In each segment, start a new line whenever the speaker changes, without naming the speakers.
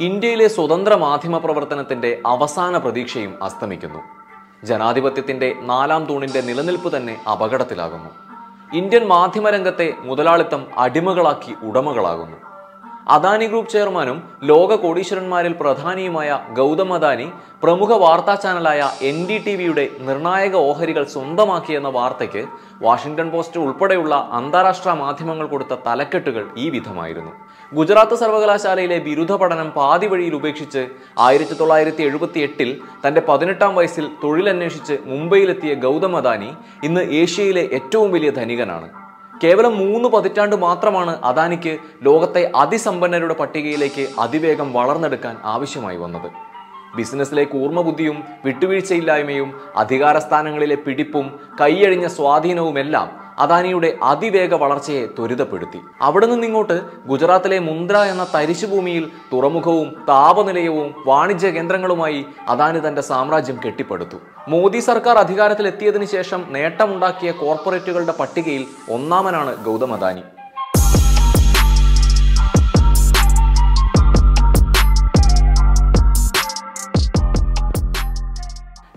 ഇന്ത്യയിലെ സ്വതന്ത്ര മാധ്യമ പ്രവർത്തനത്തിന്റെ അവസാന പ്രതീക്ഷയും അസ്തമിക്കുന്നു. ജനാധിപത്യത്തിന്റെ നാലാം തൂണിന്റെ നിലനിൽപ്പ് തന്നെ അപകടത്തിലാകുന്നു. ഇന്ത്യൻ മാധ്യമരംഗത്തെ മുതലാളിത്തം അടിമകളാക്കി ഉടമകളാകുന്നു. അദാനി ഗ്രൂപ്പ് ചെയർമാനും ലോക കോടീശ്വരന്മാരിൽ പ്രധാനിയുമായ ഗൗതം അദാനി പ്രമുഖ വാർത്താ ചാനലായ എൻ ഡി ടി വിയുടെ നിർണായക ഓഹരികൾ സ്വന്തമാക്കിയെന്ന വാർത്തയ്ക്ക് വാഷിംഗ്ടൺ പോസ്റ്റ് ഉൾപ്പെടെയുള്ള അന്താരാഷ്ട്ര മാധ്യമങ്ങൾ കൊടുത്ത തലക്കെട്ടുകൾ ഈ വിധമായിരുന്നു. ഗുജറാത്ത് സർവകലാശാലയിലെ ബിരുദ പഠനം പാതി വഴിയിൽ ഉപേക്ഷിച്ച് ആയിരത്തി തൊള്ളായിരത്തി എഴുപത്തി എട്ടിൽ തന്റെ പതിനെട്ടാം വയസ്സിൽ തൊഴിലന്വേഷിച്ച് മുംബൈയിലെത്തിയ ഗൗതം അദാനി ഇന്ന് ഏഷ്യയിലെ ഏറ്റവും വലിയ ധനികനാണ്. കേവലം മൂന്ന് പതിറ്റാണ്ട് മാത്രമാണ് അദാനിക്ക് ലോകത്തെ അതിസമ്പന്നരുടെ പട്ടികയിലേക്ക് അതിവേഗം വളർന്നെടുക്കാൻ ആവശ്യമായി വന്നത്. ബിസിനസ്സിലെ കൂർമ്മബുദ്ധിയും വിട്ടുവീഴ്ചയില്ലായ്മയും അധികാരസ്ഥാനങ്ങളിലെ പിടിപ്പും കൈയഴിഞ്ഞ സ്വാധീനവുമെല്ലാം അദാനിയുടെ അതിവേഗ വളർച്ചയെ ത്വരിതപ്പെടുത്തി. അവിടെ നിന്നിങ്ങോട്ട് ഗുജറാത്തിലെ മുന്ദ്ര എന്ന തരിശുഭൂമിയിൽ തുറമുഖവും താപനിലയവും വാണിജ്യ കേന്ദ്രങ്ങളുമായി അദാനി തന്റെ സാമ്രാജ്യം കെട്ടിപ്പടുത്തു. മോദി സർക്കാർ അധികാരത്തിലെത്തിയതിനു ശേഷം നേട്ടമുണ്ടാക്കിയ കോർപ്പറേറ്റുകളുടെ പട്ടികയിൽ ഒന്നാമനാണ് ഗൗതം അദാനി.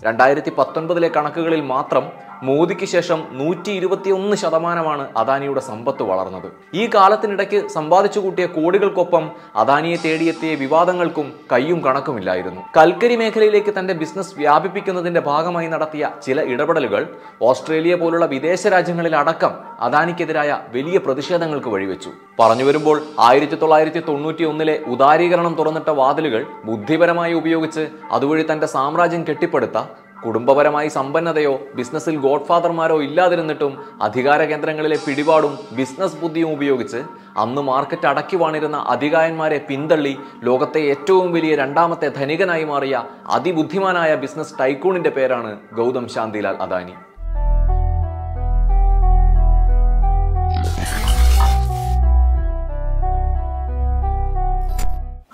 രണ്ടായിരത്തി പത്തൊൻപതിലെ കണക്കുകളിൽ മാത്രം മോദിക്ക് ശേഷം നൂറ്റി ഇരുപത്തിയൊന്ന് ശതമാനമാണ് അദാനിയുടെ സമ്പത്ത് വളർന്നത്. ഈ കാലത്തിനിടയ്ക്ക് സമ്പാദിച്ചു കൂട്ടിയ കോടികൾക്കൊപ്പം അദാനിയെ തേടിയെത്തിയ വിവാദങ്ങൾക്കും കയ്യും കണക്കുമില്ലായിരുന്നു. കൽക്കരി മേഖലയിലേക്ക് തന്റെ ബിസിനസ് വ്യാപിപ്പിക്കുന്നതിന്റെ ഭാഗമായി നടത്തിയ ചില ഇടപെടലുകൾ ഓസ്ട്രേലിയ പോലുള്ള വിദേശ രാജ്യങ്ങളിൽ അടക്കം അദാനിക്കെതിരായ വലിയ പ്രതിഷേധങ്ങൾക്ക് വഴിവെച്ചു. പറഞ്ഞു വരുമ്പോൾ ആയിരത്തി തൊള്ളായിരത്തി തൊണ്ണൂറ്റി ഒന്നിലെ ഉദാരീകരണം തുറന്നിട്ട വാതിലുകൾ ബുദ്ധിപരമായി ഉപയോഗിച്ച് അതുവഴി തന്റെ സാമ്രാജ്യം കെട്ടിപ്പടുത്ത കുടുംബപരമായി സമ്പന്നതയോ ബിസിനസ്സിൽ ഗോഡ്ഫാദർമാരോ ഇല്ലാതിരുന്നിട്ടും അധികാര കേന്ദ്രങ്ങളിലെ പിടിപാടും ബിസിനസ് ബുദ്ധിയും ഉപയോഗിച്ച് അന്ന് മാർക്കറ്റ് അടക്കി വാണിരുന്ന അധികായന്മാരെ പിന്തള്ളി ലോകത്തെ ഏറ്റവും വലിയ രണ്ടാമത്തെ ധനികനായി മാറിയ അതിബുദ്ധിമാനായ ബിസിനസ് ടൈക്കൂണിന്റെ പേരാണ് ഗൗതം ശാന്തിലാൽ അദാനി.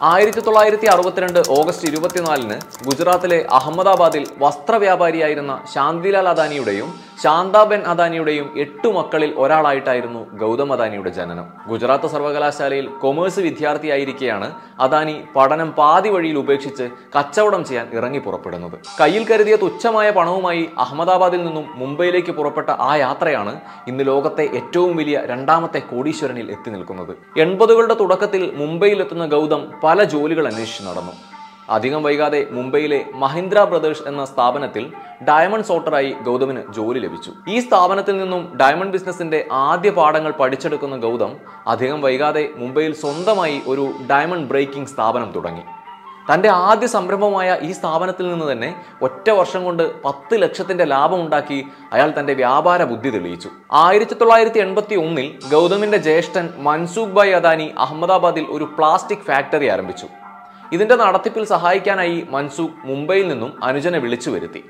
ആയിരത്തി തൊള്ളായിരത്തി അറുപത്തിരണ്ട് ഓഗസ്റ്റ് ഇരുപത്തിനാലിന് ഗുജറാത്തിലെ അഹമ്മദാബാദിൽ വസ്ത്രവ്യാപാരിയായിരുന്ന ശാന്തിലാൽ അദാനിയുടെയും ശാന്താബെൻ അദാനിയുടെയും എട്ടു മക്കളിൽ ഒരാളായിട്ടായിരുന്നു ഗൗതം അദാനിയുടെ ജനനം. ഗുജറാത്ത് സർവകലാശാലയിൽ കൊമേഴ്സ് വിദ്യാർത്ഥിയായിരിക്കെയാണ് അദാനി പഠനം പാതി വഴിയിൽ ഉപേക്ഷിച്ച് കച്ചവടം ചെയ്യാൻ ഇറങ്ങി പുറപ്പെടുന്നത്. കയ്യിൽ കരുതിയ തുച്ഛമായ പണവുമായി അഹമ്മദാബാദിൽ നിന്നും മുംബൈയിലേക്ക് പുറപ്പെട്ട ആ യാത്രയാണ് ഇന്ന് ലോകത്തെ ഏറ്റവും വലിയ രണ്ടാമത്തെ കോടീശ്വരനിൽ എത്തി നിൽക്കുന്നത്. എൺപതുകളുടെ തുടക്കത്തിൽ മുംബൈയിൽ എത്തുന്ന ഗൗതം പല ജോലികൾ അന്വേഷിച്ച് നടന്നു. അധികം വൈകാതെ മുംബൈയിലെ മഹിന്ദ്ര ബ്രദേഴ്സ് എന്ന സ്ഥാപനത്തിൽ ഡയമണ്ട് സോട്ടറായി ഗൗതമിന് ജോലി ലഭിച്ചു. ഈ സ്ഥാപനത്തിൽ നിന്നും ഡയമണ്ട് ബിസിനസിന്റെ ആദ്യ പാഠങ്ങൾ പഠിച്ചെടുക്കുന്ന ഗൗതം അധികം വൈകാതെ മുംബൈയിൽ സ്വന്തമായി ഒരു ഡയമണ്ട് ബ്രേക്കിംഗ് സ്ഥാപനം തുടങ്ങി. തന്റെ ആദ്യ സംരംഭമായ ഈ സ്ഥാപനത്തിൽ നിന്ന് തന്നെ ഒറ്റ വർഷം കൊണ്ട് പത്ത് ലക്ഷത്തിന്റെ ലാഭം ഉണ്ടാക്കി അയാൾ തന്റെ വ്യാപാര ബുദ്ധി തെളിയിച്ചു. ആയിരത്തി തൊള്ളായിരത്തി എൺപത്തി ഒന്നിൽ ഗൗതമിന്റെ ജ്യേഷ്ഠൻ മൻസൂഖ് ഭായ് അദാനി അഹമ്മദാബാദിൽ ഒരു പ്ലാസ്റ്റിക് ഫാക്ടറി ആരംഭിച്ചു. ഇതിന്റെ നടത്തിപ്പിൽ സഹായിക്കാനായി മൻസൂഖ് മുംബൈയിൽ നിന്നും അനുജനെ വിളിച്ചു വരുത്തി.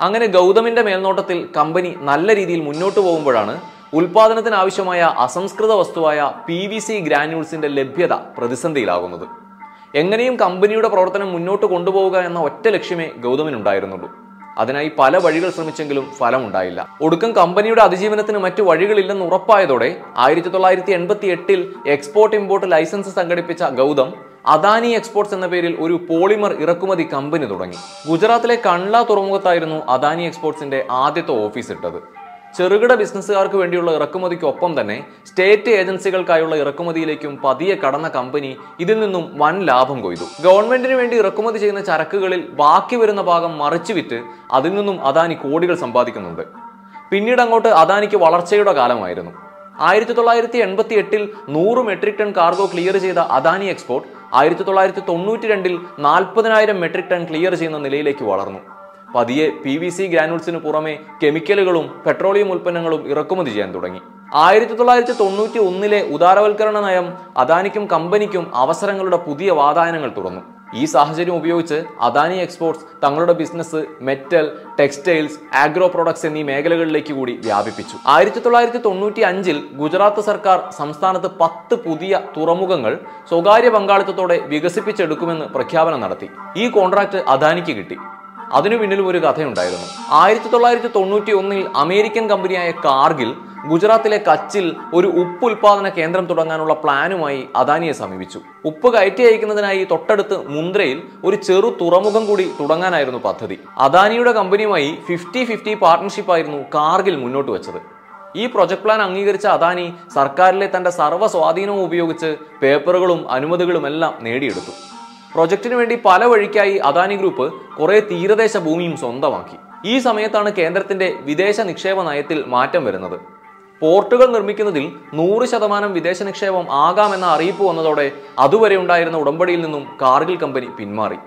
അങ്ങനെ ഗൗതമിന്റെ മേൽനോട്ടത്തിൽ കമ്പനി നല്ല രീതിയിൽ മുന്നോട്ട് പോകുമ്പോഴാണ് ഉൽപാദനത്തിന് ആവശ്യമായ അസംസ്കൃത വസ്തുവായ പി വി സി ഗ്രാന്യൂൾസിന്റെ ലഭ്യത പ്രതിസന്ധിയിലാകുന്നത്. എങ്ങനെയും കമ്പനിയുടെ പ്രവർത്തനം മുന്നോട്ട് കൊണ്ടുപോവുക എന്ന ഒറ്റ ലക്ഷ്യമേ ഗൗതമിനുണ്ടായിരുന്നുള്ളൂ. അതിനായി പല വഴികൾ ശ്രമിച്ചെങ്കിലും ഫലമുണ്ടായില്ല. ഒടുക്കം കമ്പനിയുടെ അതിജീവനത്തിന് മറ്റു വഴികളില്ലെന്ന് ഉറപ്പായതോടെ ആയിരത്തി തൊള്ളായിരത്തി എൺപത്തി എട്ടിൽ എക്സ്പോർട്ട് ഇമ്പോർട്ട് ലൈസൻസ് സംഘടിപ്പിച്ച ഗൗതം അദാനി എക്സ്പോർട്സ് എന്ന പേരിൽ ഒരു പോളിമർ ഇറക്കുമതി കമ്പനി തുടങ്ങി. ഗുജറാത്തിലെ കണ്ല തുറമുഖത്തായിരുന്നു അദാനി എക്സ്പോർട്സിന്റെ ആദ്യത്തെ ഓഫീസ് ഇട്ടത്. ചെറുകിട ബിസിനസ്സുകാർക്ക് വേണ്ടിയുള്ള ഇറക്കുമതിക്കൊപ്പം തന്നെ സ്റ്റേറ്റ് ഏജൻസികൾക്കായുള്ള ഇറക്കുമതിയിലേക്കും പതിയെ കടന്ന കമ്പനി ഇതിൽ നിന്നും വൻ ലാഭം കൊയ്തു. ഗവൺമെന്റിന് വേണ്ടി ഇറക്കുമതി ചെയ്യുന്ന ചരക്കുകളിൽ ബാക്കി വരുന്ന ഭാഗം മറിച്ചു വിറ്റ് അതിൽ നിന്നും അദാനി കോടികൾ സമ്പാദിക്കുന്നുണ്ട്. പിന്നീട് അങ്ങോട്ട് അദാനിക്ക് വളർച്ചയുടെ കാലമായിരുന്നു. ആയിരത്തി തൊള്ളായിരത്തി എൺപത്തി എട്ടിൽ നൂറ് മെട്രിക് ടൺ കാർഗോ ക്ലിയർ ചെയ്ത അദാനി എക്സ്പോർട്ട് ആയിരത്തി തൊള്ളായിരത്തി തൊണ്ണൂറ്റി രണ്ടിൽ നാൽപ്പതിനായിരം മെട്രിക് ടൺ ക്ലിയർ ചെയ്യുന്ന നിലയിലേക്ക് വളർന്നു. പതിയെ പി വി സി ഗ്രാനുൾസിന് പുറമെ കെമിക്കലുകളും പെട്രോളിയം ഉൽപ്പന്നങ്ങളും ഇറക്കുമതി ചെയ്യാൻ തുടങ്ങി. ആയിരത്തി തൊള്ളായിരത്തി തൊണ്ണൂറ്റി ഒന്നിലെ ഉദാരവൽക്കരണ നയം അദാനിക്കും കമ്പനിക്കും അവസരങ്ങളുടെ പുതിയ വാതായനങ്ങൾ തുറന്നു. ഈ സാഹചര്യം ഉപയോഗിച്ച് അദാനി എക്സ്പോർട്സ് തങ്ങളുടെ business metal textiles agro products എന്നീ മേഖലകളിലേക്ക് കൂടി വ്യാപിപ്പിച്ചു. ആയിരത്തി തൊള്ളായിരത്തി തൊണ്ണൂറ്റി അഞ്ചിൽ ഗുജറാത്ത് സർക്കാർ സംസ്ഥാനത്ത് പത്ത് പുതിയ തുറമുഖങ്ങൾ സ്വകാര്യ പങ്കാളിത്തത്തോടെ വികസിപ്പിച്ചെടുക്കുമെന്ന് പ്രഖ്യാപനം നടത്തി. ഈ കോൺട്രാക്ട് അദാനിക്ക് കിട്ടി. അതിനു പിന്നിലും ഒരു കഥയുണ്ടായിരുന്നു. ആയിരത്തി തൊള്ളായിരത്തി തൊണ്ണൂറ്റി ഒന്നിൽ അമേരിക്കൻ കമ്പനിയായ കാർഗിൽ ഗുജറാത്തിലെ കച്ചിൽ ഒരു ഉപ്പ് ഉൽപാദന കേന്ദ്രം തുടങ്ങാനുള്ള പ്ലാനുമായി അദാനിയെ സമീപിച്ചു. ഉപ്പ് കയറ്റി അയക്കുന്നതിനായി തൊട്ടടുത്ത് മുന്ദ്രയിൽ ഒരു ചെറു തുറമുഖം കൂടി തുടങ്ങാനായിരുന്നു പദ്ധതി. അദാനിയുടെ കമ്പനിയുമായി ഫിഫ്റ്റി ഫിഫ്റ്റി പാർട്ട്ണർഷിപ്പായിരുന്നു കാർഗിൽ മുന്നോട്ട് വെച്ചത്. ഈ പ്രൊജക്ട് പ്ലാൻ അംഗീകരിച്ച അദാനി സർക്കാരിലെ തന്റെ സർവ സ്വാധീനവും ഉപയോഗിച്ച് പേപ്പറുകളും അനുമതികളും എല്ലാം നേടിയെടുത്തു. പ്രൊജക്ടിന് വേണ്ടി പല വഴിക്കായി അദാനി ഗ്രൂപ്പ് കുറെ തീരദേശ ഭൂമിയും സ്വന്തമാക്കി. ഈ സമയത്താണ് കേന്ദ്രത്തിന്റെ വിദേശ നിക്ഷേപ നയത്തിൽ മാറ്റം വരുന്നത്. പോർട്ടുകൾ നിർമ്മിക്കുന്നതിൽ നൂറ് ശതമാനം വിദേശ നിക്ഷേപം ആകാമെന്ന അറിയിപ്പ് വന്നതോടെ അതുവരെ ഉണ്ടായിരുന്ന ഉടമ്പടിയിൽ നിന്നും കാർഗിൽ കമ്പനി പിന്മാറി.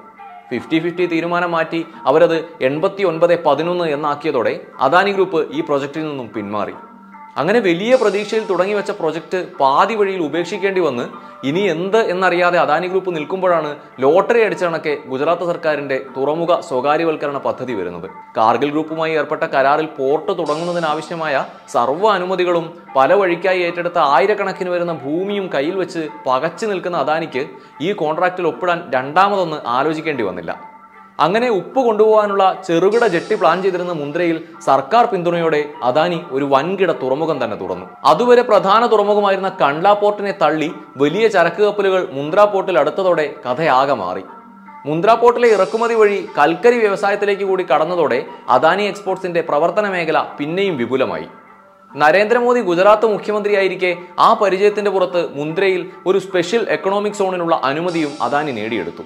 ഫിഫ്റ്റി ഫിഫ്റ്റി തീരുമാനം മാറ്റി അവരത് എൺപത്തി ഒൻപത് പതിനൊന്ന് എന്നാക്കിയതോടെ അദാനി ഗ്രൂപ്പ് ഈ പ്രൊജക്റ്റിൽ നിന്നും പിന്മാറി. അങ്ങനെ വലിയ പ്രതീക്ഷയിൽ തുടങ്ങി വെച്ച പ്രൊജക്ട് പാതി വഴിയിൽ ഉപേക്ഷിക്കേണ്ടി വന്ന് ഇനി എന്ത് എന്നറിയാതെ അദാനി ഗ്രൂപ്പ് നിൽക്കുമ്പോഴാണ് ലോട്ടറി അടിച്ചണക്കെ ഗുജറാത്ത് സർക്കാരിന്റെ തുറമുഖ സ്വകാര്യവൽക്കരണ പദ്ധതി വരുന്നത്. കാർഗിൽ ഗ്രൂപ്പുമായി ഏർപ്പെട്ട കരാറിൽ പോർട്ട് തുടങ്ങുന്നതിനാവശ്യമായ സർവ അനുമതികളും പല വഴിക്കായി ഏറ്റെടുത്ത ആയിരക്കണക്കിന് വരുന്ന ഭൂമിയും കയ്യിൽ വെച്ച് പകച്ചു നിൽക്കുന്ന അദാനിക്ക് ഈ കോൺട്രാക്റ്റിൽ ഒപ്പിടാൻ രണ്ടാമതൊന്ന് ആലോചിക്കേണ്ടി വന്നില്ല. അങ്ങനെ ഉപ്പ് കൊണ്ടുപോകാനുള്ള ചെറുകിട ജെട്ടി പ്ലാൻ ചെയ്തിരുന്ന മുന്ദ്രയിൽ സർക്കാർ പിന്തുണയോടെ അദാനി ഒരു വൻകിട തുറമുഖം തന്നെ തുറന്നു. അതുവരെ പ്രധാന തുറമുഖമായിരുന്ന കണ്ട പോർട്ടിനെ തള്ളി വലിയ ചരക്ക് കപ്പലുകൾ മുന്ദ്ര പോർട്ടിൽ അടുത്തതോടെ കഥയാകെ മാറി. മുന്ദ്ര പോർട്ടിലെ ഇറക്കുമതി വഴി കൽക്കരി വ്യവസായത്തിലേക്ക് കൂടി കടന്നതോടെ അദാനി എക്സ്പോർട്സിന്റെ പ്രവർത്തന മേഖല പിന്നെയും വിപുലമായി. നരേന്ദ്രമോദി ഗുജറാത്ത് മുഖ്യമന്ത്രിയായിരിക്കെ ആ പരിചയത്തിന്റെ പുറത്ത് മുന്ദ്രയിൽ ഒരു സ്പെഷ്യൽ എക്കണോമിക് സോണിനുള്ള അനുമതിയും അദാനി നേടിയെടുത്തു.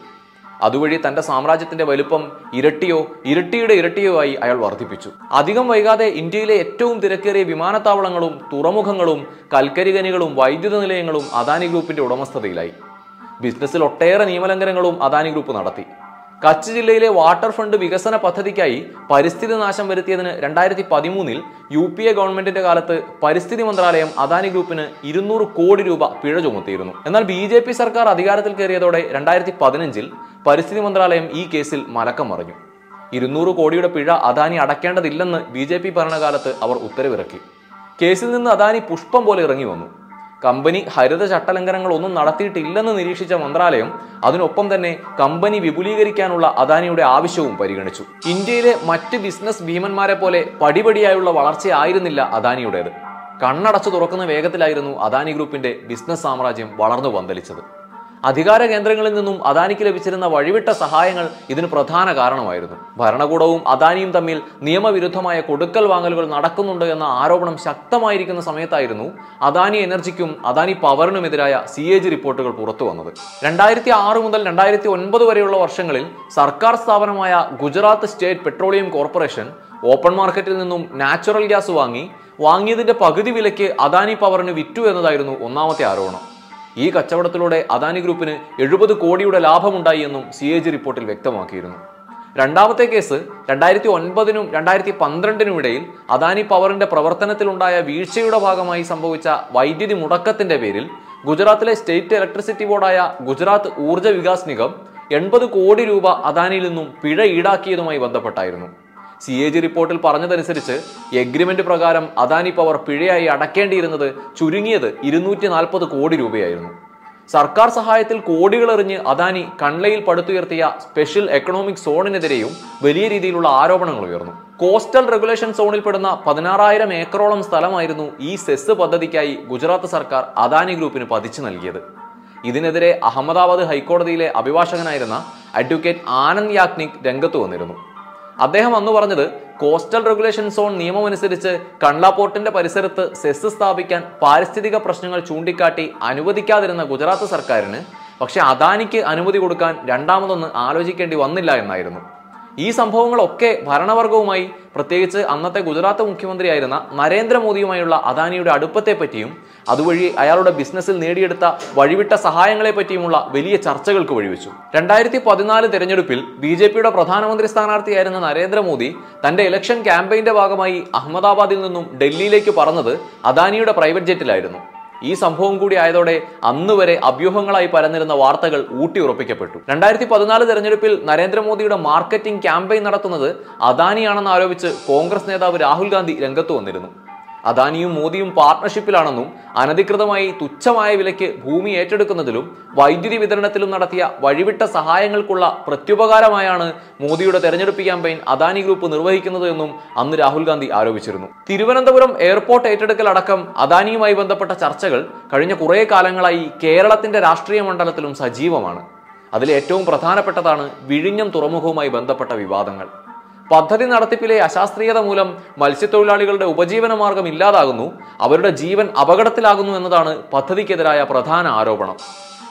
അതുവഴി തന്റെ സാമ്രാജ്യത്തിന്റെ വലുപ്പം ഇരട്ടിയോ ഇരട്ടിയുടെ ഇരട്ടിയോ ആയി അയാൾ വർദ്ധിപ്പിച്ചു. അധികം വൈകാതെ ഇന്ത്യയിലെ ഏറ്റവും തിരക്കേറിയ വിമാനത്താവളങ്ങളും തുറമുഖങ്ങളും കൽക്കരി ഖനികളും വൈദ്യുത നിലയങ്ങളും അദാനി ഗ്രൂപ്പിന്റെ ഉടമസ്ഥതയിലായി. ബിസിനസ്സിൽ ഒട്ടേറെ നിയമലംഘനങ്ങളും അദാനി ഗ്രൂപ്പ് നടത്തി. കച്ച് ജില്ലയിലെ വാട്ടർ ഫ്രണ്ട് വികസന പദ്ധതിക്കായി പരിസ്ഥിതി നാശം വരുത്തിയതിന് രണ്ടായിരത്തി പതിമൂന്നിൽ യു പി എ ഗവൺമെന്റിന്റെ കാലത്ത് പരിസ്ഥിതി മന്ത്രാലയം അദാനി ഗ്രൂപ്പിന് ഇരുന്നൂറ് കോടി രൂപ പിഴ ചുമത്തിയിരുന്നു. എന്നാൽ ബി ജെ പി സർക്കാർ അധികാരത്തിൽ കയറിയതോടെ രണ്ടായിരത്തി പതിനഞ്ചിൽ പരിസ്ഥിതി മന്ത്രാലയം ഈ കേസിൽ മലക്കം മറിഞ്ഞു. ഇരുന്നൂറ് കോടിയുടെ പിഴ അദാനി അടയ്ക്കേണ്ടതില്ലെന്ന് ബി ജെ പി ഭരണകാലത്ത് അവർ ഉത്തരവിറക്കി. കേസിൽ നിന്ന് അദാനി പുഷ്പം പോലെ ഇറങ്ങി വന്നു. കമ്പനി ഹരിത ചട്ടലംഘനങ്ങൾ ഒന്നും നടത്തിയിട്ടില്ലെന്ന് നിരീക്ഷിച്ച മന്ത്രാലയം അതിനൊപ്പം തന്നെ കമ്പനി വിപുലീകരിക്കാനുള്ള അദാനിയുടെ ആവശ്യവും പരിഗണിച്ചു. ഇന്ത്യയിലെ മറ്റ് ബിസിനസ് ഭീമന്മാരെ പോലെ പടിപടിയായുള്ള വളർച്ചയായിരുന്നില്ല അദാനിയുടേത്. കണ്ണടച്ചു തുറക്കുന്ന വേഗത്തിലായിരുന്നു അദാനി ഗ്രൂപ്പിന്റെ ബിസിനസ് സാമ്രാജ്യം വളർന്നു പന്തലിച്ചത്. അധികാര കേന്ദ്രങ്ങളിൽ നിന്നും അദാനിക്ക് ലഭിച്ചിരുന്ന വഴിവിട്ട സഹായങ്ങൾ ഇതിന് പ്രധാന കാരണമായിരുന്നു. ഭരണകൂടവും അദാനിയും തമ്മിൽ നിയമവിരുദ്ധമായ കൊടുക്കൽ വാങ്ങലുകൾ നടക്കുന്നുണ്ട് എന്ന ആരോപണം ശക്തമായിരിക്കുന്ന സമയത്തായിരുന്നു അദാനി എനർജിക്കും അദാനി പവറിനുമെതിരായ സി എ ജി റിപ്പോർട്ടുകൾ പുറത്തു വന്നത്. രണ്ടായിരത്തി ആറ് മുതൽ രണ്ടായിരത്തി ഒൻപത് വരെയുള്ള വർഷങ്ങളിൽ സർക്കാർ സ്ഥാപനമായ Gujarat state petroleum corporation open മാർക്കറ്റിൽ നിന്നും നാച്ചുറൽ ഗ്യാസ് വാങ്ങി വാങ്ങിയതിന്റെ പകുതി വിലയ്ക്ക് അദാനി പവറിന് വിറ്റു എന്നതായിരുന്നു ഒന്നാമത്തെ ആരോപണം. ഈ കച്ചവടത്തിലൂടെ അദാനി ഗ്രൂപ്പിന് എഴുപത് കോടിയുടെ ലാഭമുണ്ടായി എന്നും സി എ ജി റിപ്പോർട്ടിൽ വ്യക്തമാക്കിയിരുന്നു. രണ്ടാമത്തെ കേസ് രണ്ടായിരത്തി ഒൻപതിനും രണ്ടായിരത്തി പന്ത്രണ്ടിനും ഇടയിൽ അദാനി പവറിന്റെ പ്രവർത്തനത്തിലുണ്ടായ വീഴ്ചയുടെ ഭാഗമായി സംഭവിച്ച വൈദ്യുതി മുടക്കത്തിന്റെ പേരിൽ ഗുജറാത്തിലെ സ്റ്റേറ്റ് ഇലക്ട്രിസിറ്റി ബോർഡായ ഗുജറാത്ത് ഊർജ വികാസ് നിഗം എൺപത് കോടി രൂപ അദാനിയിൽ നിന്നും പിഴ ഈടാക്കിയതുമായി ബന്ധപ്പെട്ടായിരുന്നു. സി എ ജി റിപ്പോർട്ടിൽ പറഞ്ഞതനുസരിച്ച് എഗ്രിമെന്റ് പ്രകാരം അദാനി പവർ പിഴയായി അടക്കേണ്ടിയിരുന്നത് ചുരുങ്ങിയത് ഇരുന്നൂറ്റി നാൽപ്പത് കോടി രൂപയായിരുന്നു. സർക്കാർ സഹായത്തിൽ കോടികൾ എറിഞ്ഞ് അദാനി കൺലയിൽ പടുത്തുയർത്തിയ സ്പെഷ്യൽ എക്കണോമിക് സോണിനെതിരെയും വലിയ രീതിയിലുള്ള ആരോപണങ്ങൾ ഉയർന്നു. കോസ്റ്റൽ റെഗുലേഷൻ സോണിൽപ്പെടുന്ന പതിനാറായിരം ഏക്കറോളം സ്ഥലമായിരുന്നു ഈ സെസ് പദ്ധതിക്കായി ഗുജറാത്ത് സർക്കാർ അദാനി ഗ്രൂപ്പിന് പതിച്ചു നൽകിയത്. ഇതിനെതിരെ അഹമ്മദാബാദ് ഹൈക്കോടതിയിലെ അഭിഭാഷകനായിരുന്ന അഡ്വക്കേറ്റ് ആനന്ദ് യാഗ്നിക് രംഗത്ത് വന്നിരുന്നു. അദ്ദേഹം അന്ന് പറഞ്ഞത് കോസ്റ്റൽ റെഗുലേഷൻ സോൺ നിയമമനുസരിച്ച് കണ്ട്ല പോർട്ടിന്റെ പരിസരത്ത് സെസ് സ്ഥാപിക്കാൻ പാരിസ്ഥിതിക പ്രശ്നങ്ങൾ ചൂണ്ടിക്കാട്ടി അനുവദിക്കാതിരുന്ന ഗുജറാത്ത് സർക്കാരിന് പക്ഷെ അദാനിക്ക് അനുമതി കൊടുക്കാൻ രണ്ടാമതൊന്ന് ആലോചിക്കേണ്ടി വന്നില്ല എന്നായിരുന്നു. ഈ സംഭവങ്ങളൊക്കെ ഭരണവർഗവുമായി പ്രത്യേകിച്ച് അന്നത്തെ ഗുജറാത്ത് മുഖ്യമന്ത്രിയായിരുന്ന നരേന്ദ്രമോദിയുമായുള്ള അദാനിയുടെ അടുപ്പത്തെ പറ്റിയും അതുവഴി അയാളുടെ ബിസിനസ്സിൽ നേടിയെടുത്ത വഴിവിട്ട സഹായങ്ങളെ പറ്റിയുമുള്ള വലിയ ചർച്ചകൾക്ക് വഴിവെച്ചു. രണ്ടായിരത്തി പതിനാല് തെരഞ്ഞെടുപ്പിൽ ബി ജെ പിയുടെ പ്രധാനമന്ത്രി സ്ഥാനാർത്ഥിയായിരുന്ന നരേന്ദ്രമോദി തന്റെ ഇലക്ഷൻ ക്യാമ്പയിന്റെ ഭാഗമായി അഹമ്മദാബാദിൽ നിന്നും ഡൽഹിയിലേക്ക് പറന്നത് അദാനിയുടെ പ്രൈവറ്റ് ജെറ്റിലായിരുന്നു. ഈ സംഭവം കൂടി ആയതോടെ അന്ന് വരെ അഭ്യൂഹങ്ങളായി പരന്നിരുന്ന വാർത്തകൾ ഊട്ടിയുറപ്പിക്കപ്പെട്ടു രണ്ടായിരത്തി പതിനാല് തെരഞ്ഞെടുപ്പിൽ നരേന്ദ്രമോദിയുടെ മാർക്കറ്റിംഗ് ക്യാമ്പയിൻ നടത്തുന്നത് അദാനിയാണെന്ന് ആരോപിച്ച് കോൺഗ്രസ് നേതാവ് രാഹുൽ ഗാന്ധി രംഗത്ത് വന്നിരുന്നു. അദാനിയും മോദിയും പാർട്ണർഷിപ്പിലാണെന്നും അനധികൃതമായി തുച്ഛമായ വിലയ്ക്ക് ഭൂമി ഏറ്റെടുക്കുന്നതിലും വൈദ്യുതി വിതരണത്തിലും നടത്തിയ വഴിവിട്ട സഹായങ്ങൾക്കുള്ള പ്രത്യുപകാരമായാണ് മോദിയുടെ തെരഞ്ഞെടുപ്പ് ക്യാമ്പയിൻ അദാനി ഗ്രൂപ്പ് നിർവഹിക്കുന്നത് എന്നും അന്ന് രാഹുൽ ഗാന്ധി ആരോപിച്ചിരുന്നു. തിരുവനന്തപുരം എയർപോർട്ട് ഏറ്റെടുക്കൽ അടക്കം അദാനിയുമായി ബന്ധപ്പെട്ട ചർച്ചകൾ കഴിഞ്ഞ കുറേ കാലങ്ങളായി കേരളത്തിന്റെ രാഷ്ട്രീയ മണ്ഡലത്തിലും സജീവമാണ്. അതിൽ ഏറ്റവും പ്രധാനപ്പെട്ടതാണ് വിഴിഞ്ഞം തുറമുഖവുമായി ബന്ധപ്പെട്ട വിവാദങ്ങൾ. പദ്ധതി നടത്തിപ്പിലെ അശാസ്ത്രീയത മൂലം മത്സ്യത്തൊഴിലാളികളുടെ ഉപജീവന മാർഗം ഇല്ലാതാകുന്നു അവരുടെ ജീവൻ അപകടത്തിലാകുന്നു എന്നതാണ് പദ്ധതിക്കെതിരായ പ്രധാന ആരോപണം.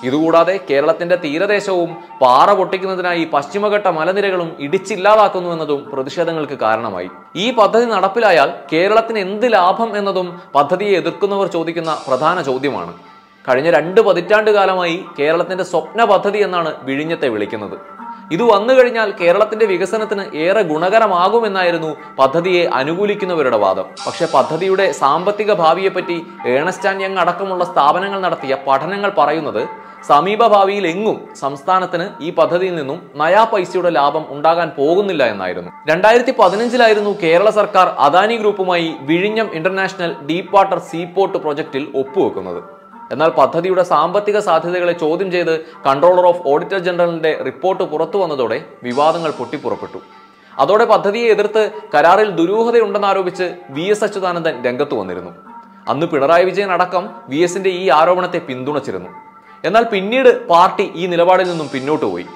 ഇതുകൂടാതെ കേരളത്തിന്റെ തീരദേശവും പാറ പൊട്ടിക്കുന്നതിനായി പശ്ചിമഘട്ട മലനിരകളും ഇടിച്ചില്ലാതാക്കുന്നു എന്നതും പ്രതിഷേധങ്ങൾക്ക് കാരണമായി. ഈ പദ്ധതി നടപ്പിലായാൽ കേരളത്തിന് എന്ത് ലാഭം എന്നതും പദ്ധതിയെ എതിർക്കുന്നവർ ചോദിക്കുന്ന പ്രധാന ചോദ്യമാണ്. കഴിഞ്ഞ രണ്ട് പതിറ്റാണ്ട് കാലമായി കേരളത്തിന്റെ സ്വപ്ന പദ്ധതി എന്നാണ് വിഴിഞ്ഞത്തെ വിളിക്കുന്നത്. ഇത് വന്നു കഴിഞ്ഞാൽ കേരളത്തിന്റെ വികസനത്തിന് ഏറെ ഗുണകരമാകുമെന്നായിരുന്നു പദ്ധതിയെ അനുകൂലിക്കുന്നവരുടെ വാദം. പക്ഷേ പദ്ധതിയുടെ സാമ്പത്തിക ഭാവിയെപ്പറ്റി ഏണസ്റ്റ് ആൻഡ് യങ് അടക്കമുള്ള സ്ഥാപനങ്ങൾ നടത്തിയ പഠനങ്ങൾ പറയുന്നത് സമീപഭാവിയിൽ എങ്ങും സംസ്ഥാനത്തിന് ഈ പദ്ധതിയിൽ നിന്നും നയാ പൈസയുടെ ലാഭം ഉണ്ടാകാൻ പോകുന്നില്ല എന്നായിരുന്നു. രണ്ടായിരത്തി പതിനഞ്ചിലായിരുന്നു കേരള സർക്കാർ അദാനി ഗ്രൂപ്പുമായി വിഴിഞ്ഞം ഇന്റർനാഷണൽ ഡീപ്പ് വാട്ടർ സീപോർട്ട് പ്രൊജക്ടിൽ ഒപ്പുവെക്കുന്നത്. എന്നാൽ പദ്ധതിയുടെ സാമ്പത്തിക സാധ്യതകളെ ചോദ്യം ചെയ്ത് കൺട്രോളർ ഓഫ് ഓഡിറ്റർ ജനറലിന്റെ റിപ്പോർട്ട് പുറത്തു വന്നതോടെ വിവാദങ്ങൾ പൊട്ടിപ്പുറപ്പെട്ടു. അതോടെ പദ്ധതിയെ എതിർത്ത് കരാറിൽ ദുരൂഹതയുണ്ടെന്നാരോപിച്ച് വി എസ് അച്യുതാനന്ദൻ രംഗത്ത് വന്നിരുന്നു. അന്ന് പിണറായി വിജയൻ അടക്കം വി എസിന്റെ ഈ ആരോപണത്തെ പിന്തുണച്ചിരുന്നു. എന്നാൽ പിന്നീട് പാർട്ടി ഈ നിലപാടിൽ നിന്നും പിന്നോട്ട് പോയി.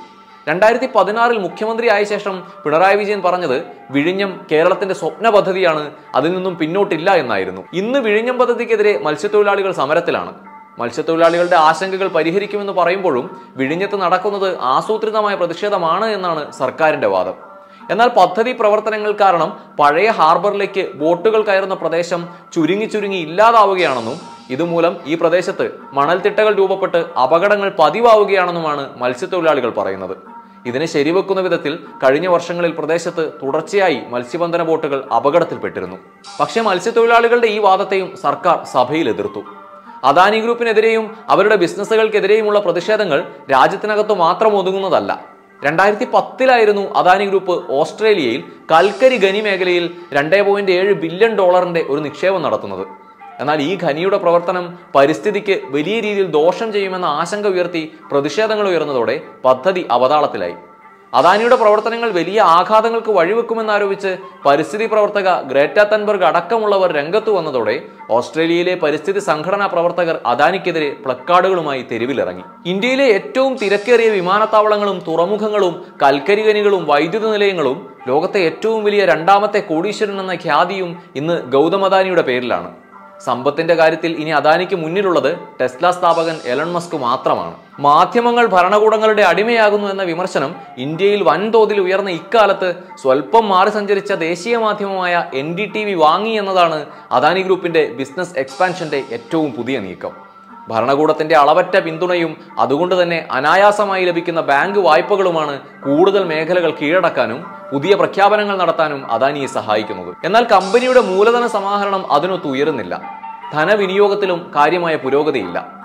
രണ്ടായിരത്തി പതിനാറിൽ മുഖ്യമന്ത്രിയായ ശേഷം പിണറായി വിജയൻ പറഞ്ഞത് വിഴിഞ്ഞം കേരളത്തിന്റെ സ്വപ്ന പദ്ധതിയാണ് അതിൽ നിന്നും പിന്നോട്ടില്ല എന്നായിരുന്നു. ഇന്ന് വിഴിഞ്ഞം പദ്ധതിക്കെതിരെ മത്സ്യത്തൊഴിലാളികൾ സമരത്തിലാണ്. മത്സ്യത്തൊഴിലാളികളുടെ ആശങ്കകൾ പരിഹരിക്കുമെന്ന് പറയുമ്പോഴും വിഴിഞ്ഞത്ത് നടക്കുന്നത് ആസൂത്രിതമായ പ്രതിഷേധമാണ് എന്നാണ് സർക്കാരിന്റെ വാദം. എന്നാൽ പദ്ധതി പ്രവർത്തനങ്ങൾ കാരണം പഴയ ഹാർബറിലേക്ക് ബോട്ടുകൾ കയറുന്ന പ്രദേശം ചുരുങ്ങി ചുരുങ്ങി ഇല്ലാതാവുകയാണെന്നും ഇതുമൂലം ഈ പ്രദേശത്ത് മണൽത്തിട്ടകൾ രൂപപ്പെട്ട് അപകടങ്ങൾ പതിവാവുകയാണെന്നുമാണ് മത്സ്യത്തൊഴിലാളികൾ പറയുന്നത്. ഇതിനെ ശരിവെക്കുന്ന വിധത്തിൽ കഴിഞ്ഞ വർഷങ്ങളിൽ പ്രദേശത്ത് തുടർച്ചയായി മത്സ്യബന്ധന ബോട്ടുകൾ അപകടത്തിൽപ്പെട്ടിരുന്നു. പക്ഷേ മത്സ്യത്തൊഴിലാളികളുടെ ഈ വാദത്തെയും സർക്കാർ സഭയിൽ എതിർത്തു. അദാനി ഗ്രൂപ്പിനെതിരെയും അവരുടെ ബിസിനസ്സുകൾക്കെതിരെയുമുള്ള പ്രതിഷേധങ്ങൾ രാജ്യത്തിനകത്ത് മാത്രം ഒതുങ്ങുന്നതല്ല. രണ്ടായിരത്തി പത്തിലായിരുന്നു അദാനി ഗ്രൂപ്പ് ഓസ്ട്രേലിയയിൽ കൽക്കരി ഖനി മേഖലയിൽ രണ്ടേ പോയിന്റ് ഏഴ് ബില്യൺ ഡോളറിന്റെ ഒരു നിക്ഷേപം നടത്തുന്നത്. എന്നാൽ ഈ ഖനിയുടെ പ്രവർത്തനം പരിസ്ഥിതിക്ക് വലിയ രീതിയിൽ ദോഷം ചെയ്യുമെന്ന ആശങ്ക ഉയർത്തി പ്രതിഷേധങ്ങൾ ഉയർന്നതോടെ പദ്ധതി അവതാളത്തിലായി. അദാനിയുടെ പ്രവർത്തനങ്ങൾ വലിയ ആഘാതങ്ങൾക്ക് വഴിവെക്കുമെന്നാരോപിച്ച് പരിസ്ഥിതി പ്രവർത്തക ഗ്രേറ്റ തൻബർഗ് അടക്കമുള്ളവർ രംഗത്തു വന്നതോടെ ഓസ്ട്രേലിയയിലെ പരിസ്ഥിതി സംഘടനാ പ്രവർത്തകർ അദാനിക്കെതിരെ പ്ലക്കാർഡുകളുമായി തെരുവിലിറങ്ങി. ഇന്ത്യയിലെ ഏറ്റവും തിരക്കേറിയ വിമാനത്താവളങ്ങളും തുറമുഖങ്ങളും കൽക്കരി ഖനികളും വൈദ്യുത നിലയങ്ങളും ലോകത്തെ ഏറ്റവും വലിയ രണ്ടാമത്തെ കോടീശ്വരൻ എന്ന ഖ്യാതിയും ഇന്ന് ഗൗതം അദാനിയുടെ പേരിലാണ്. സമ്പത്തിന്റെ കാര്യത്തിൽ ഇനി അദാനിക്ക് മുന്നിലുള്ളത് ടെസ്ല സ്ഥാപകൻ എലൺ മസ്ക് മാത്രമാണ്. മാധ്യമങ്ങൾ ഭരണകൂടങ്ങളുടെ അടിമയാകുന്നു എന്ന വിമർശനം ഇന്ത്യയിൽ വൻതോതിൽ ഉയർന്ന ഇക്കാലത്ത് സ്വല്പം മാറി സഞ്ചരിച്ച ദേശീയ മാധ്യമമായ എൻ വാങ്ങി എന്നതാണ് അദാനി ഗ്രൂപ്പിന്റെ ബിസിനസ് എക്സ്പാൻഷന്റെ ഏറ്റവും പുതിയ നീക്കം. ഭരണകൂടത്തിന്റെ അളവറ്റ പിന്തുണയും അതുകൊണ്ട് തന്നെ അനായാസമായി ലഭിക്കുന്ന ബാങ്ക് വായ്പകളുമാണ് കൂടുതൽ മേഖലകൾ കീഴടക്കാനും പുതിയ പ്രഖ്യാപനങ്ങൾ നടത്താനും അദാനിയെ സഹായിക്കുന്നത്. എന്നാൽ കമ്പനിയുടെ മൂലധന സമാഹരണം അതിനൊത്ത് ഉയരുന്നില്ല. ധനവിനിയോഗത്തിലും കാര്യമായ പുരോഗതിയില്ല.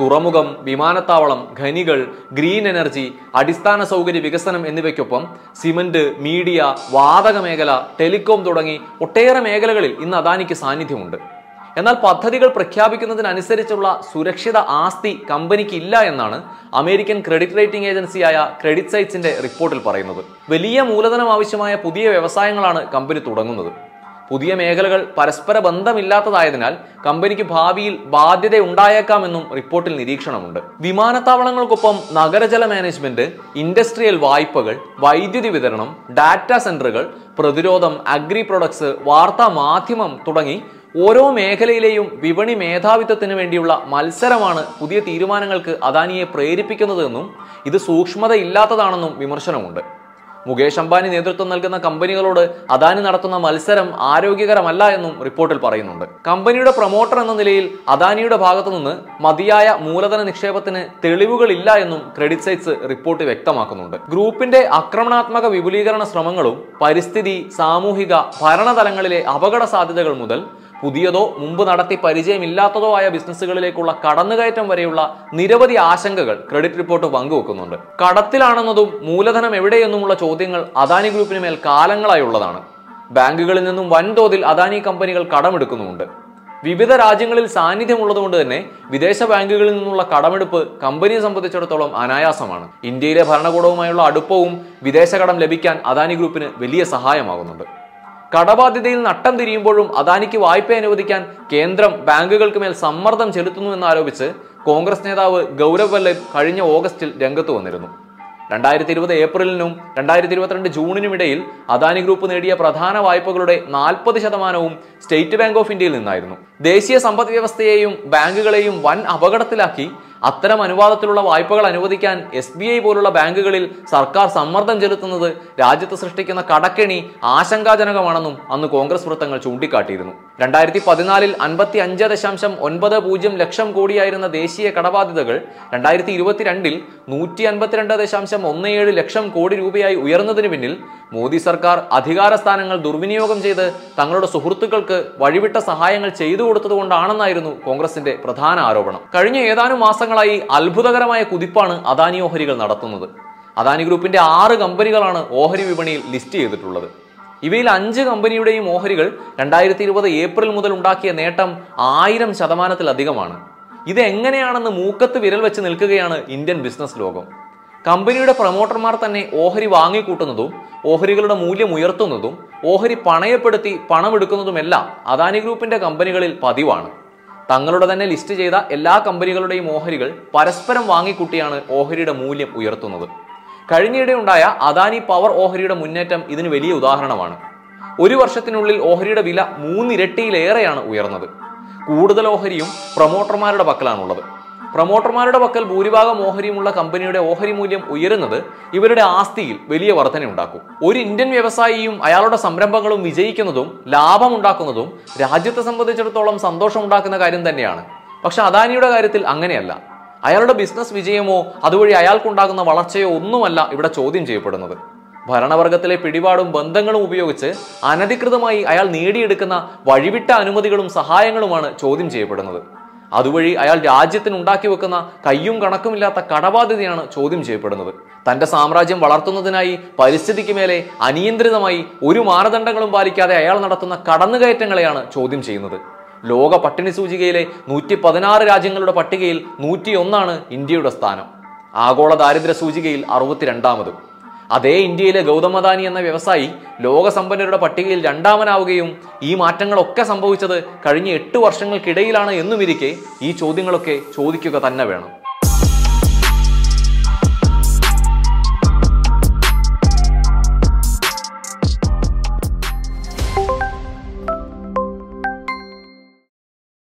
തുറമുഖം വിമാനത്താവളം ഖനികൾ ഗ്രീൻ എനർജി അടിസ്ഥാന സൗകര്യ വികസനം എന്നിവയ്ക്കൊപ്പം സിമന്റ് മീഡിയ വാതക മേഖല ടെലികോം തുടങ്ങി ഒട്ടേറെ മേഖലകളിൽ ഇന്ന് അദാനിക്ക് സാന്നിധ്യമുണ്ട്. എന്നാൽ പദ്ധതികൾ പ്രഖ്യാപിക്കുന്നതിനനുസരിച്ചുള്ള സുരക്ഷിത ആസ്തി കമ്പനിക്ക് ഇല്ല എന്നാണ് അമേരിക്കൻ ക്രെഡിറ്റ് റേറ്റിംഗ് ഏജൻസിയായ ക്രെഡിറ്റ് സൈറ്റ്സിന്റെ റിപ്പോർട്ടിൽ പറയുന്നത്. വലിയ മൂലധനം ആവശ്യമായ പുതിയ വ്യവസായങ്ങളാണ് കമ്പനി തുടങ്ങുന്നത്. പുതിയ മേഖലകൾ പരസ്പര ബന്ധമില്ലാത്തതായതിനാൽ കമ്പനിക്ക് ഭാവിയിൽ ബാധ്യത ഉണ്ടായേക്കാമെന്നും റിപ്പോർട്ടിൽ നിരീക്ഷണമുണ്ട്. വിമാനത്താവളങ്ങൾക്കൊപ്പം നഗരജല മാനേജ്മെന്റ് ഇൻഡസ്ട്രിയൽ വായ്പകൾ വൈദ്യുതി വിതരണം ഡാറ്റാ സെന്ററുകൾ പ്രതിരോധം അഗ്രി പ്രൊഡക്ട്സ് വാർത്താ മാധ്യമം തുടങ്ങി ഓരോ മേഖലയിലെയും വിപണി മേധാവിത്വത്തിന് വേണ്ടിയുള്ള മത്സരമാണ് പുതിയ തീരുമാനങ്ങൾക്ക് അദാനിയെ പ്രേരിപ്പിക്കുന്നതെന്നും ഇത് സൂക്ഷ്മതയില്ലാത്തതാണെന്നും വിമർശനമുണ്ട്. മുകേഷ് അംബാനി നേതൃത്വം നൽകുന്ന കമ്പനികളോട് അദാനി നടത്തുന്ന മത്സരം ആരോഗ്യകരമല്ല എന്നും റിപ്പോർട്ടിൽ പറയുന്നുണ്ട്. കമ്പനിയുടെ പ്രൊമോട്ടർ എന്ന നിലയിൽ അദാനിയുടെ ഭാഗത്തു നിന്ന് മതിയായ മൂലധന നിക്ഷേപത്തിന് തെളിവുകളില്ല എന്നും ക്രെഡിറ്റ് സൈറ്റ്സ് റിപ്പോർട്ട് വ്യക്തമാക്കുന്നുണ്ട്. ഗ്രൂപ്പിന്റെ ആക്രമണാത്മക വിപുലീകരണ ശ്രമങ്ങളും പരിസ്ഥിതി സാമൂഹിക ഭരണതലങ്ങളിലെ അപകട സാധ്യതകൾ മുതൽ പുതിയതോ മുമ്പ് നടത്തി പരിചയമില്ലാത്തതോ ആയ ബിസിനസ്സുകളിലേക്കുള്ള കടന്നുകയറ്റം വരെയുള്ള നിരവധി ആശങ്കകൾ ക്രെഡിറ്റ് റിപ്പോർട്ട് പങ്കുവെക്കുന്നുണ്ട്. കടത്തിലാണെന്നതും മൂലധനം എവിടെയെന്നുമുള്ള ചോദ്യങ്ങൾ അദാനി ഗ്രൂപ്പിന് മേൽ കാലങ്ങളായുള്ളതാണ് ബാങ്കുകളിൽ നിന്നും വൻതോതിൽ അദാനി കമ്പനികൾ കടമെടുക്കുന്നുമുണ്ട്. വിവിധ രാജ്യങ്ങളിൽ സാന്നിധ്യമുള്ളതുകൊണ്ട് തന്നെ വിദേശ ബാങ്കുകളിൽ നിന്നുള്ള കടമെടുപ്പ് കമ്പനിയെ സംബന്ധിച്ചിടത്തോളം അനായാസമാണ്. ഇന്ത്യയിലെ ഭരണകൂടവുമായുള്ള അടുപ്പവും വിദേശ കടം ലഭിക്കാൻ അദാനി ഗ്രൂപ്പിന് വലിയ സഹായമാകുന്നുണ്ട്. കടബാധ്യതയിൽ നട്ടം തിരിയുമ്പോഴും അദാനിക്ക് വായ്പ അനുവദിക്കാൻ കേന്ദ്രം ബാങ്കുകൾക്ക് മേൽ സമ്മർദ്ദം ചെലുത്തുന്നു എന്നാരോപിച്ച് കോൺഗ്രസ് നേതാവ് ഗൗരവ് വല്ലഭ് കഴിഞ്ഞ ഓഗസ്റ്റിൽ രംഗത്ത് വന്നിരുന്നു. രണ്ടായിരത്തി ഇരുപത് ഏപ്രിലിനും രണ്ടായിരത്തി ഇരുപത്തിരണ്ട് ജൂണിനും ഇടയിൽ അദാനി ഗ്രൂപ്പ് നേടിയ പ്രധാന വായ്പകളുടെ നാൽപ്പത് ശതമാനവും സ്റ്റേറ്റ് ബാങ്ക് ഓഫ് ഇന്ത്യയിൽ നിന്നായിരുന്നു. ദേശീയ സമ്പദ് വ്യവസ്ഥയെയും ബാങ്കുകളെയും വൻ അപകടത്തിലാക്കി അത്തരം അനുവാദത്തിലുള്ള വായ്പകൾ അനുവദിക്കാൻ എസ് ബി ഐ പോലുള്ള ബാങ്കുകളിൽ സർക്കാർ സമ്മർദ്ദം ചെലുത്തുന്നത് രാജ്യത്ത് സൃഷ്ടിക്കുന്ന കടക്കെണി ആശങ്കാജനകമാണെന്നും അന്ന് കോൺഗ്രസ് വൃത്തങ്ങൾ ചൂണ്ടിക്കാട്ടിയിരുന്നു. രണ്ടായിരത്തി പതിനാലിൽ അൻപത്തി അഞ്ച് ദശാംശം ഒൻപത് പൂജ്യം ലക്ഷം കോടിയായിരുന്ന ദേശീയ കടബാധ്യതകൾ രണ്ടായിരത്തി ഇരുപത്തിരണ്ടിൽ നൂറ്റി അൻപത്തിരണ്ട് ദശാംശം ഒന്ന് ഏഴ് ലക്ഷം കോടി രൂപയായി ഉയർന്നതിന് പിന്നിൽ മോദി സർക്കാർ അധികാര സ്ഥാനങ്ങൾ ദുർവിനിയോഗം ചെയ്ത് തങ്ങളുടെ സുഹൃത്തുക്കൾക്ക് വഴിവിട്ട സഹായങ്ങൾ ചെയ്തു കൊടുത്തതുകൊണ്ടാണെന്നായിരുന്നു കോൺഗ്രസിന്റെ പ്രധാന ആരോപണം. കഴിഞ്ഞ ഏതാനും മാസങ്ങളായി അത്ഭുതകരമായ കുതിപ്പാണ് അദാനി ഓഹരികൾ നടത്തുന്നത്. അദാനി ഗ്രൂപ്പിന്റെ ആറ് കമ്പനികളാണ് ഓഹരി വിപണിയിൽ ലിസ്റ്റ് ചെയ്തിട്ടുള്ളത്. ഇവയിൽ അഞ്ച് കമ്പനിയുടെയും ഓഹരികൾ രണ്ടായിരത്തി ഇരുപത് ഏപ്രിൽ മുതൽ ഉണ്ടാക്കിയ നേട്ടം ആയിരം ശതമാനത്തിലധികമാണ്. ഇത് എങ്ങനെയാണെന്ന് മൂക്കത്ത് വിരൽ വെച്ച് നിൽക്കുകയാണ് ഇന്ത്യൻ ബിസിനസ് ലോകം. കമ്പനിയുടെ പ്രൊമോട്ടർമാർ തന്നെ ഓഹരി വാങ്ങിക്കൂട്ടുന്നതും ഓഹരികളുടെ മൂല്യം ഉയർത്തുന്നതും ഓഹരി പണയപ്പെടുത്തി പണമെടുക്കുന്നതുമെല്ലാം അദാനി ഗ്രൂപ്പിന്റെ കമ്പനികളിൽ പതിവാണ്. തങ്ങളുടെ തന്നെ ലിസ്റ്റ് ചെയ്ത എല്ലാ കമ്പനികളുടെയും ഓഹരികൾ പരസ്പരം വാങ്ങിക്കൂട്ടിയാണ് ഓഹരിയുടെ മൂല്യം ഉയർത്തുന്നത്. കഴിഞ്ഞയിടെ ഉണ്ടായ അദാനി പവർ ഓഹരിയുടെ മുന്നേറ്റം ഇതിന് വലിയ ഉദാഹരണമാണ്. ഒരു വർഷത്തിനുള്ളിൽ ഓഹരിയുടെ വില മൂന്നിരട്ടിയിലേറെയാണ് ഉയർന്നത്. കൂടുതൽ ഓഹരിയും പ്രൊമോട്ടർമാരുടെ പക്കലാണുള്ളത്. പ്രൊമോട്ടർമാരുടെ പക്കൽ ഭൂരിഭാഗം ഓഹരിയുമുള്ള കമ്പനിയുടെ ഓഹരി മൂല്യം ഉയരുന്നത് ഇവരുടെ ആസ്തിയിൽ വലിയ വർധനയുണ്ടാക്കും. ഒരു ഇന്ത്യൻ വ്യവസായിയും അയാളുടെ സംരംഭങ്ങളും വിജയിക്കുന്നതും ലാഭം ഉണ്ടാക്കുന്നതും രാജ്യത്തെ സംബന്ധിച്ചിടത്തോളം സന്തോഷമുണ്ടാക്കുന്ന കാര്യം തന്നെയാണ്. പക്ഷെ അദാനിയുടെ കാര്യത്തിൽ അങ്ങനെയല്ല. അയാളുടെ ബിസിനസ് വിജയമോ അതുവഴി അയാൾക്കുണ്ടാകുന്ന വളർച്ചയോ ഒന്നുമല്ല ഇവിടെ ചോദ്യം ചെയ്യപ്പെടുന്നത്. ഭരണവർഗത്തിലെ പിടിപാടും ബന്ധങ്ങളും ഉപയോഗിച്ച് അനധികൃതമായി അയാൾ നേടിയെടുക്കുന്ന വഴിവിട്ട അനുമതികളും സഹായങ്ങളുമാണ് ചോദ്യം ചെയ്യപ്പെടുന്നത്. അതുവഴി അയാൾ രാജ്യത്തിന് ഉണ്ടാക്കി വെക്കുന്ന കയ്യും കണക്കുമില്ലാത്ത കടബാധ്യതയാണ് ചോദ്യം ചെയ്യപ്പെടുന്നത്. തന്റെ സാമ്രാജ്യം വളർത്തുന്നതിനായി പരിസ്ഥിതിക്ക് മേലെ അനിയന്ത്രിതമായി ഒരു മാനദണ്ഡങ്ങളും പാലിക്കാതെ അയാൾ നടത്തുന്ന കടന്നുകയറ്റങ്ങളെയാണ് ചോദ്യം ചെയ്യുന്നത്. ലോക പട്ടിണി സൂചികയിലെ നൂറ്റി പതിനാറ് രാജ്യങ്ങളുടെ പട്ടികയിൽ നൂറ്റിയൊന്നാണ് ഇന്ത്യയുടെ സ്ഥാനം. ആഗോള ദാരിദ്ര്യ സൂചികയിൽ അറുപത്തിരണ്ടാമതും. അതേ ഇന്ത്യയിലെ ഗൗതമദാനി എന്ന വ്യവസായി ലോകസമ്പന്നരുടെ പട്ടികയിൽ രണ്ടാമനാവുകയും ഈ മാറ്റങ്ങളൊക്കെ സംഭവിച്ചത് കഴിഞ്ഞ എട്ട് വർഷങ്ങൾക്കിടയിലാണ് എന്നുമിരിക്കെ ഈ ചോദ്യങ്ങളൊക്കെ ചോദിക്കുക തന്നെ വേണം.